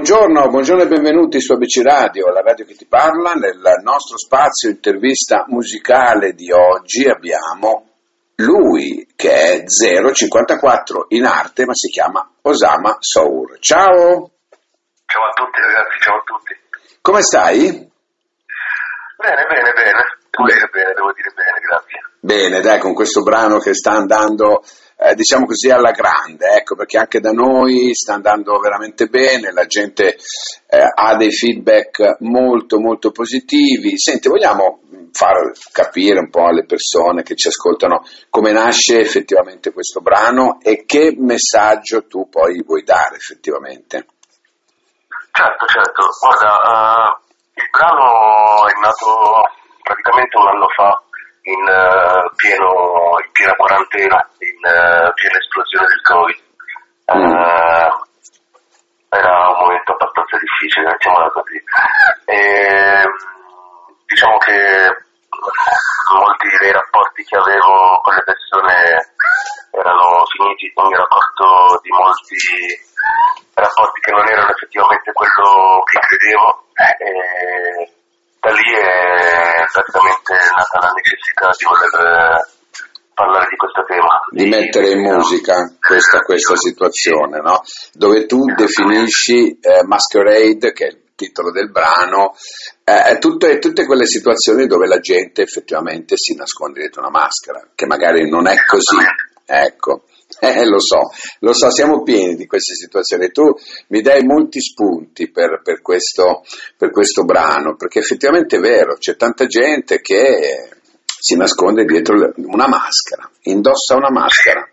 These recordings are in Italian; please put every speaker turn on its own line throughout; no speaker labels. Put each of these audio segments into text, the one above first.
Buongiorno, buongiorno e benvenuti su ABC Radio, la radio che ti parla. Nel nostro spazio intervista musicale di oggi abbiamo lui che è 054 in arte ma si chiama Osama Sour. Ciao!
Ciao a tutti ragazzi, ciao a tutti.
Come stai?
Bene, bene, bene. Dire bene, devo dire bene, grazie.
Bene, dai, con questo brano che sta andando eh, diciamo così alla grande, ecco, perché anche da noi sta andando veramente bene, la gente eh, ha dei feedback molto molto positivi. Senti, vogliamo far capire un po' alle persone che ci ascoltano come nasce effettivamente questo brano e che messaggio tu poi vuoi dare effettivamente?
Certo, certo. Guarda, uh, il brano è nato praticamente un anno fa in, uh, pieno, in piena quarantena, in uh, piena esplosione del Covid. Uh, era un momento abbastanza difficile, mettiamola così. E, diciamo che molti dei rapporti che avevo con le persone erano finiti, mi ero accorto di molti rapporti che non erano effettivamente quello che credevo. E, da lì è praticamente nata la necessità di voler parlare di questo tema.
Di mettere in musica questa, questa situazione, no? dove tu definisci eh, Masquerade, che è il titolo del brano, eh, tutte, tutte, quelle situazioni dove la gente effettivamente si nasconde dietro una maschera, che magari non è così. Ecco. Eh, lo so, lo so, siamo pieni di queste situazioni. Tu mi dai molti spunti per, per, questo, per questo brano, perché effettivamente è vero, c'è tanta gente che si nasconde dietro una maschera, indossa una maschera.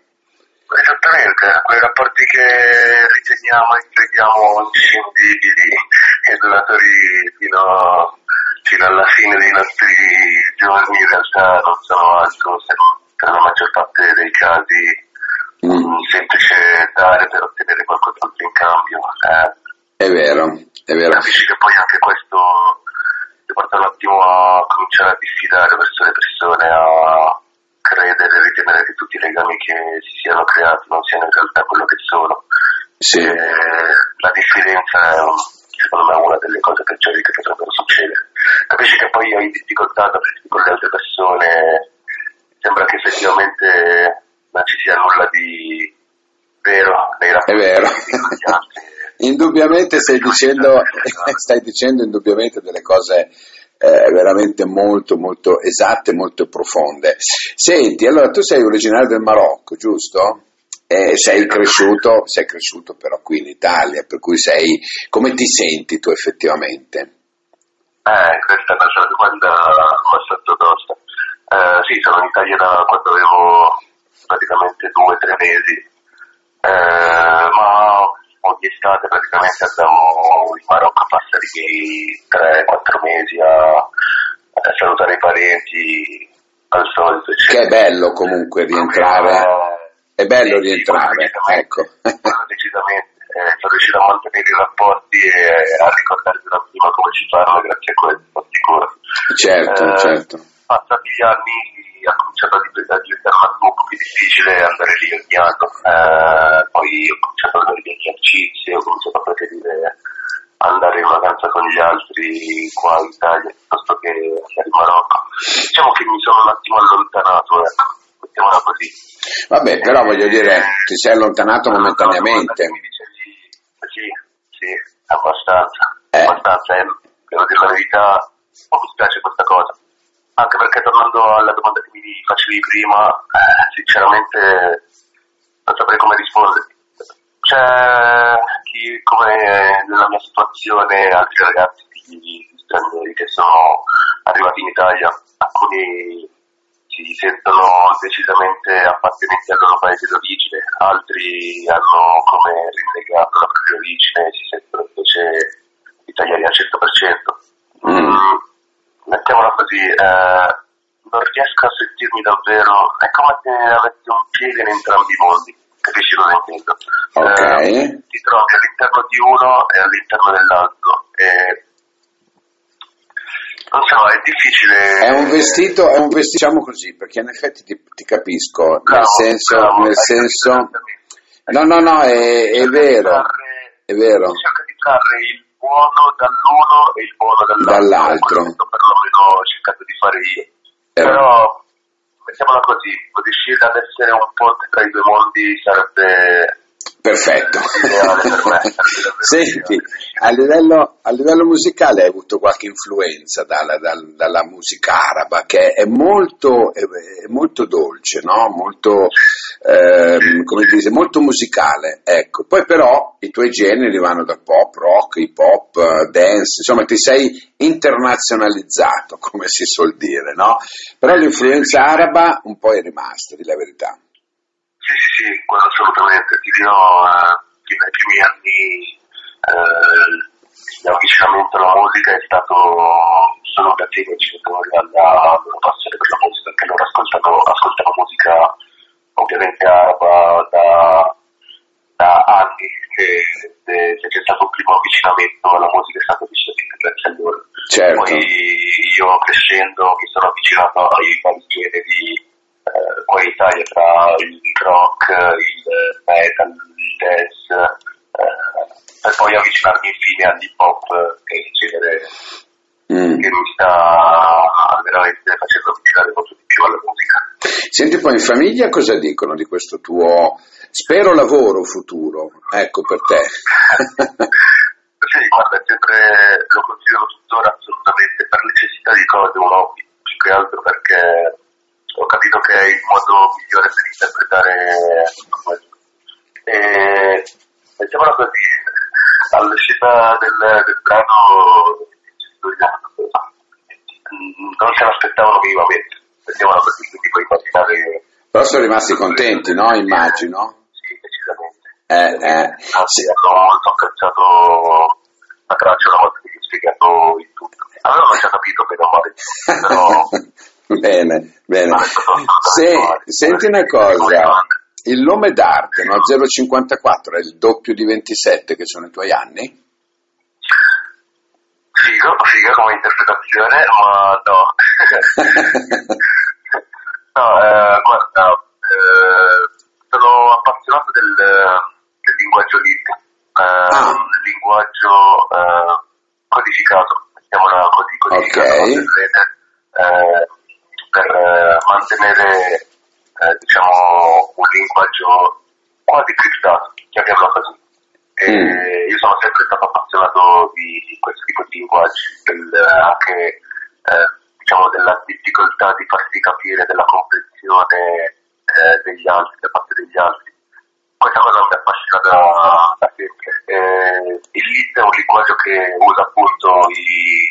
Esattamente, quei rapporti che riteniamo e crediamo inscindibili e duratori fino, fino alla fine dei nostri giorni in realtà non sono altro se per la maggior parte dei casi un semplice dare per ottenere qualcos'altro in cambio. Eh.
È vero, è vero.
Capisci che poi anche questo ti porta un attimo a cominciare a diffidare verso le persone, a credere e ritenere che tutti i legami che si siano creati non siano in realtà quello che sono.
Sì.
la diffidenza è secondo me una delle cose peggiori che potrebbero succedere. Capisci che poi hai difficoltà con le altre persone, sembra che effettivamente non ci sia nulla di vero nei rapporti.
È vero. indubbiamente stai dicendo, stai dicendo indubbiamente delle cose eh, veramente molto molto esatte, molto profonde. Senti, allora tu sei originario del Marocco, giusto? E sei cresciuto, sei cresciuto però qui in Italia, per cui sei, come ti senti tu effettivamente?
Eh, questa è una domanda abbastanza tosta. Eh, sì, sono in Italia da quando avevo praticamente due o tre mesi, eh, ma ogni estate praticamente andavo in Marocco a passare i miei 3-4 mesi a, a, salutare i parenti al solito.
Che è bello comunque rientrare, è bello sì, rientrare, ecco.
decisamente. Eh, sono riuscito a mantenere i rapporti e a ricordare da prima come ci fanno grazie a questo, sicuro.
Certo, eh, certo.
Passati gli anni ha cominciato a diventare un po' più difficile andare lì ogni anno, eh, poi ho cominciato ad avere degli amicizie, ho cominciato a preferire andare in vacanza con gli altri qua in Italia piuttosto che andare in Marocco. Diciamo che mi sono un attimo allontanato, ecco, mettiamola così.
Vabbè, però voglio dire, ti sei allontanato momentaneamente.
Sì, sì, abbastanza, eh. abbastanza, eh. devo dire la verità, non mi spiace questa cosa anche perché tornando alla domanda che mi facevi prima, eh, sinceramente non saprei come rispondere. C'è chi, come nella mia situazione, altri ragazzi stranieri che sono arrivati in Italia, alcuni si sentono decisamente appartenenti al loro paese d'origine, altri hanno come rinnegato la propria origine e si sentono invece italiani al 100%. Mm mettiamola così, eh, non riesco a sentirmi davvero, è come se avessi un piede in entrambi i mondi, capisci cosa intendo?
Okay.
Eh, ti trovi all'interno di uno e all'interno dell'altro. E, non so, è difficile.
È un vestito, è un vestito, diciamo così, perché in effetti ti, ti capisco, bravo, nel senso,
bravo,
nel senso, no, no, no, è, è vero, è vero.
Cerca di trarre il buono dall'uno e il buono dall'altro.
dall'altro.
Perlomeno ho cercato di fare io.
Eh.
Però, mettiamola così, riuscire ad essere un ponte tra i due mondi sarebbe
Perfetto. Senti, a livello, a livello musicale hai avuto qualche influenza dalla, dal- dalla musica araba che è molto, è, è molto dolce, no? molto, ehm, come dice, molto musicale. Ecco. Poi però i tuoi generi vanno da pop, rock, hip hop, eh, dance, insomma ti sei internazionalizzato, come si suol dire, no? Però l'influenza araba un po' è rimasta, di la verità.
Sì, sì, sì, quello assolutamente. Ti dirò, eh, nei primi anni eh, il mio avvicinamento alla musica è stato solo grazie ai miei genitori, alla loro passione per la musica, perché loro ascoltano, ascoltano musica ovviamente araba da, da anni, che se se c'è stato un primo avvicinamento alla musica è stato decisamente grazie a loro.
Certo.
Poi io crescendo mi sono avvicinato ai vari generi eh, qua in Italia tra il rock, il metal, il dance, eh, per poi avvicinarmi infine all'hip hop, che è il genere
Mm.
che mi sta veramente facendo avvicinare molto di più alla musica.
Senti poi in famiglia cosa dicono di questo tuo, spero, lavoro futuro, ecco per te.
Sì, guarda, sempre lo considero tuttora assolutamente per necessità di cose un hobby, più che altro perché ho capito che è il modo migliore per interpretare tutto questo. E mettiamola così, all'uscita del, del brano non se l'aspettavano minimamente, mettiamola così, quindi puoi immaginare
Però sono rimasti contenti, no? Immagino.
sì, decisamente.
Eh, eh.
Anzi, hanno molto apprezzato la traccia una volta che gli ho spiegato il tutto. Avevano già capito bene o male, però
bene, bene. Se- senti una cosa, il nome d'arte, no? 054 è il doppio di 27 che sono i tuoi anni?
Figo, figa come interpretazione, ma no. no, eh, guarda, eh, sono appassionato del, del linguaggio libero, eh,
Ah.
linguaggio eh, codificato, mettiamola così, codificato
Ok.
va bene, eh, per eh, mantenere eh, diciamo un linguaggio quasi criptato, chiamiamolo così. E
Mm.
Io sono sempre stato appassionato di questo tipo di linguaggi, del- anche eh, diciamo della difficoltà di capire della comprensione eh, degli altri, da parte degli altri. Questa cosa mi affascina da, da sempre. Eh, il lit è un linguaggio che usa appunto i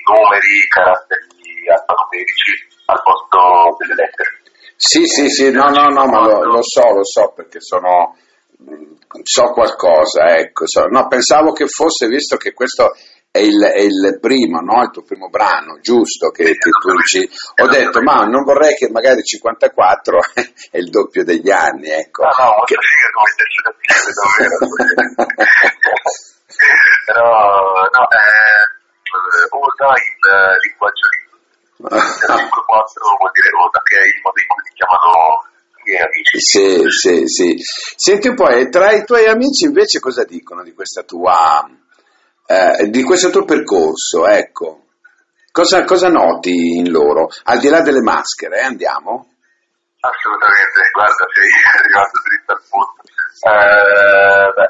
numeri, i caratteri alfanumerici al posto delle lettere.
Sì, sì, sì, no, no, no, ma lo, lo so, lo so perché sono, mh, so qualcosa, ecco. so- no, pensavo che fosse, visto che questo è il, è il primo, no? Il tuo primo brano, giusto, che, che tu dici. Ho detto, ma non vorrei che magari 54 è il doppio degli anni, ecco.
No, no,
Che-
come interpretazione, davvero. Però, no, eh, usa il eh, linguaggio di 54 vuol dire Oda, che è il modo in cui ti chiamano i miei amici.
Sì, sì, sì. Senti un po', tra i tuoi amici invece cosa dicono di questa tua, eh, di questo tuo percorso, ecco? Cosa, cosa noti in loro? Al di là delle maschere, eh, andiamo?
Assolutamente, guarda, sei arrivato dritto al punto. Eh, beh,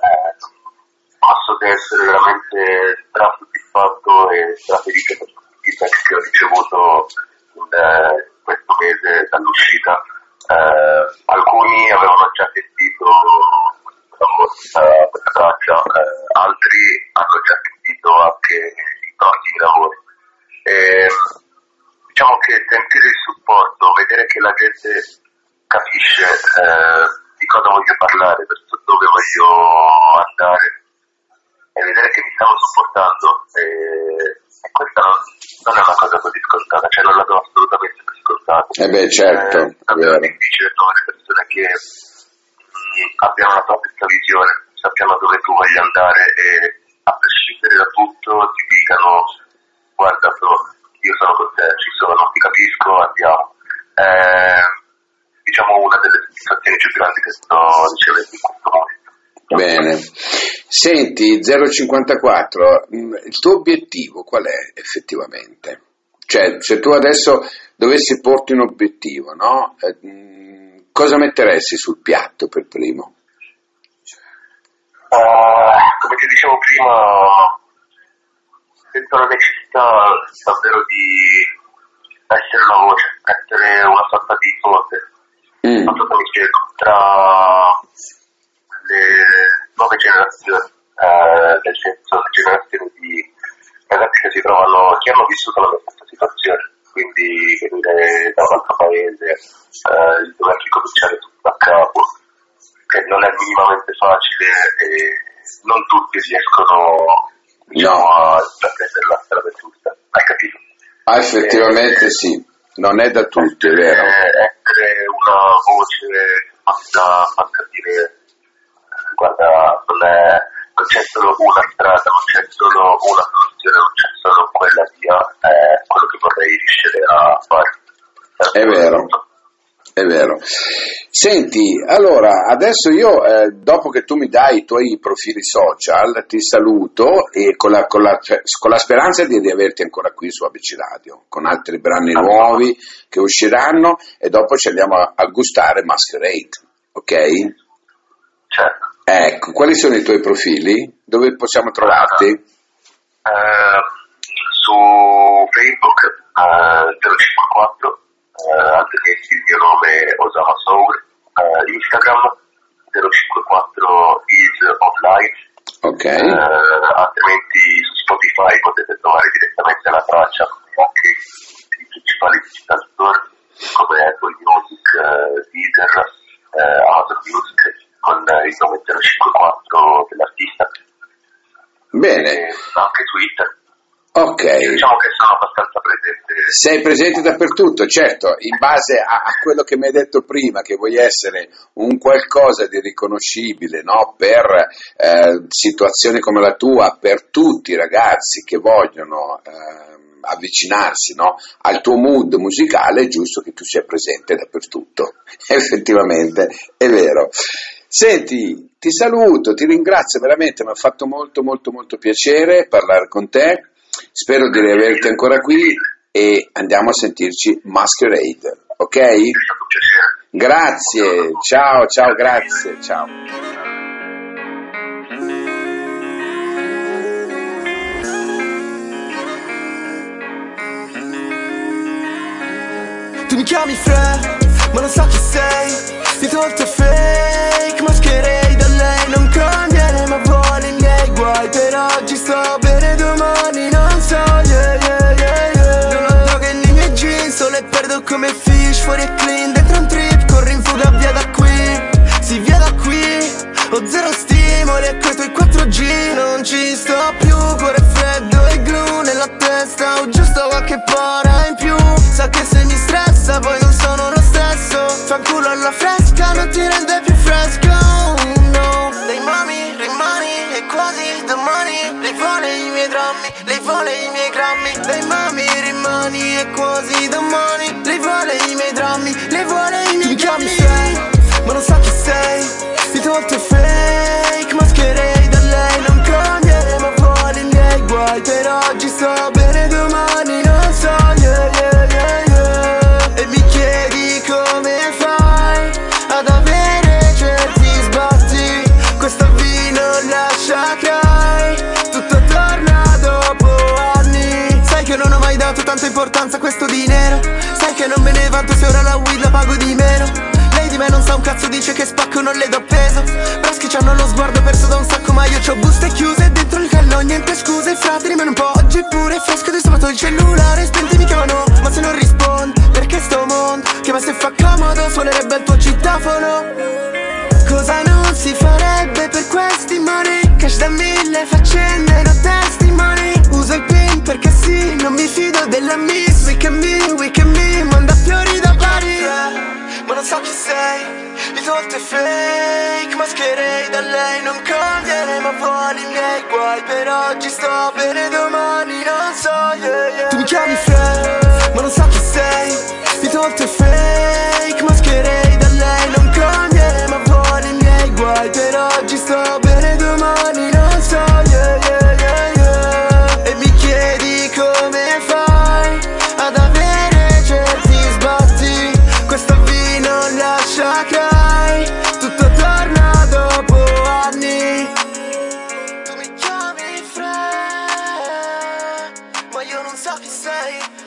posso essere veramente strasoddisfatto e strafelice per tutti i feedback che ho ricevuto in eh, questo mese dall'uscita. Eh, alcuni avevano già sentito questa, questa traccia, eh, altri hanno già sentito anche i prossimi lavori. E, diciamo che sentire il supporto, vedere che la gente capisce eh, di cosa voglio parlare, verso dove voglio andare e vedere che mi stanno supportando e, e questa non, non è una cosa così scontata, cioè non la do assolutamente per scontata.
Eh beh, certo,
è davvero
vero.
difficile trovare persone che abbiano la stessa visione, sappiano dove tu voglia andare e a prescindere da tutto ti dicano guarda io sono con te, ci sono, ti capisco, andiamo. Eh, diciamo una delle soddisfazioni più grandi che sto ricevendo in questo momento.
Bene. Senti, 054, mm, il tuo obiettivo qual è effettivamente? Cioè, se tu adesso dovessi porti un obiettivo, no? Cosa metteresti sul piatto per primo?
Uh, come ti dicevo prima, sento la necessità davvero di essere una voce, essere una sorta di forte. Mm. Non so se mi spiego, tra le nuove generazioni, eh, nel senso le generazioni di ragazzi che si trovano, che hanno vissuto la stessa situazione, quindi venire da un altro paese, eh, dover ricominciare tutto da capo, che non è minimamente facile e non tutti riescono diciamo, no. a prendere la strada giusta, hai capito?
Ah, effettivamente e, sì, non è da tutti, è vero.
Essere una voce fatta, fatta dire guarda, non, è, non c'è solo una strada, non c'è solo una soluzione, non c'è solo quella via, è quello che vorrei riuscire a fare.
È vero. È vero. Senti, allora, adesso io, eh, dopo che tu mi dai i tuoi profili social, ti saluto e con la, con la, cioè, con la speranza di riaverti ancora qui su ABC Radio, con altri brani nuovi che usciranno e dopo ci andiamo a, a gustare Masquerade, ok?
Certo.
Ecco, quali sono i tuoi profili? Dove possiamo trovarti?
Uh, su Facebook uh, 054, uh, altrimenti il mio nome è Osama Soul, uh, Instagram 054 is online,
okay.
altrimenti su Spotify potete trovare direttamente la traccia anche i principali digital store come Apple Music, Deezer, Amazon Music con il nome 054 dell'artista.
Bene.
E anche Twitter.
Ok.
diciamo che sono.
Sei presente dappertutto, certo, in base a, a, quello che mi hai detto prima, che vuoi essere un qualcosa di riconoscibile no? per eh, situazioni come la tua, per tutti i ragazzi che vogliono eh, avvicinarsi no? al tuo mood musicale, è giusto che tu sia presente dappertutto. Effettivamente, è vero. Senti, ti saluto, ti ringrazio veramente, mi ha fatto molto molto molto piacere parlare con te, spero di riaverti ancora qui e andiamo a sentirci Masquerade, ok? Grazie, ciao, ciao, grazie, ciao.
Tu mi chiami Fred, ma non so chi sei Ti tolto fake, mascherei Fuori e clean, dentro un trip, corri in fuga via da qui. Sì, via da qui, ho zero stimoli e coi tuoi 4G Non ci sto più, cuore freddo e glue nella testa Ho giusto qualche para un cazzo, dice che spacco, non le do peso. Braschi c'hanno lo sguardo perso da un sacco Ma io c'ho buste chiuse dentro il callo, niente scuse Frate rimane un po' oggi pure fresco Ti stato il cellulare, spenti mi chiamano Ma se non rispondi, perché sto mondo? Che ma se fa comodo, suonerebbe il tuo citofono Cosa non si farebbe per questi money? Cash da mille faccende, fosse fake Mascherei da lei non cambierei Ma fuori i miei guai Per oggi sto bene domani non so yeah, yeah. Tu mi chiami body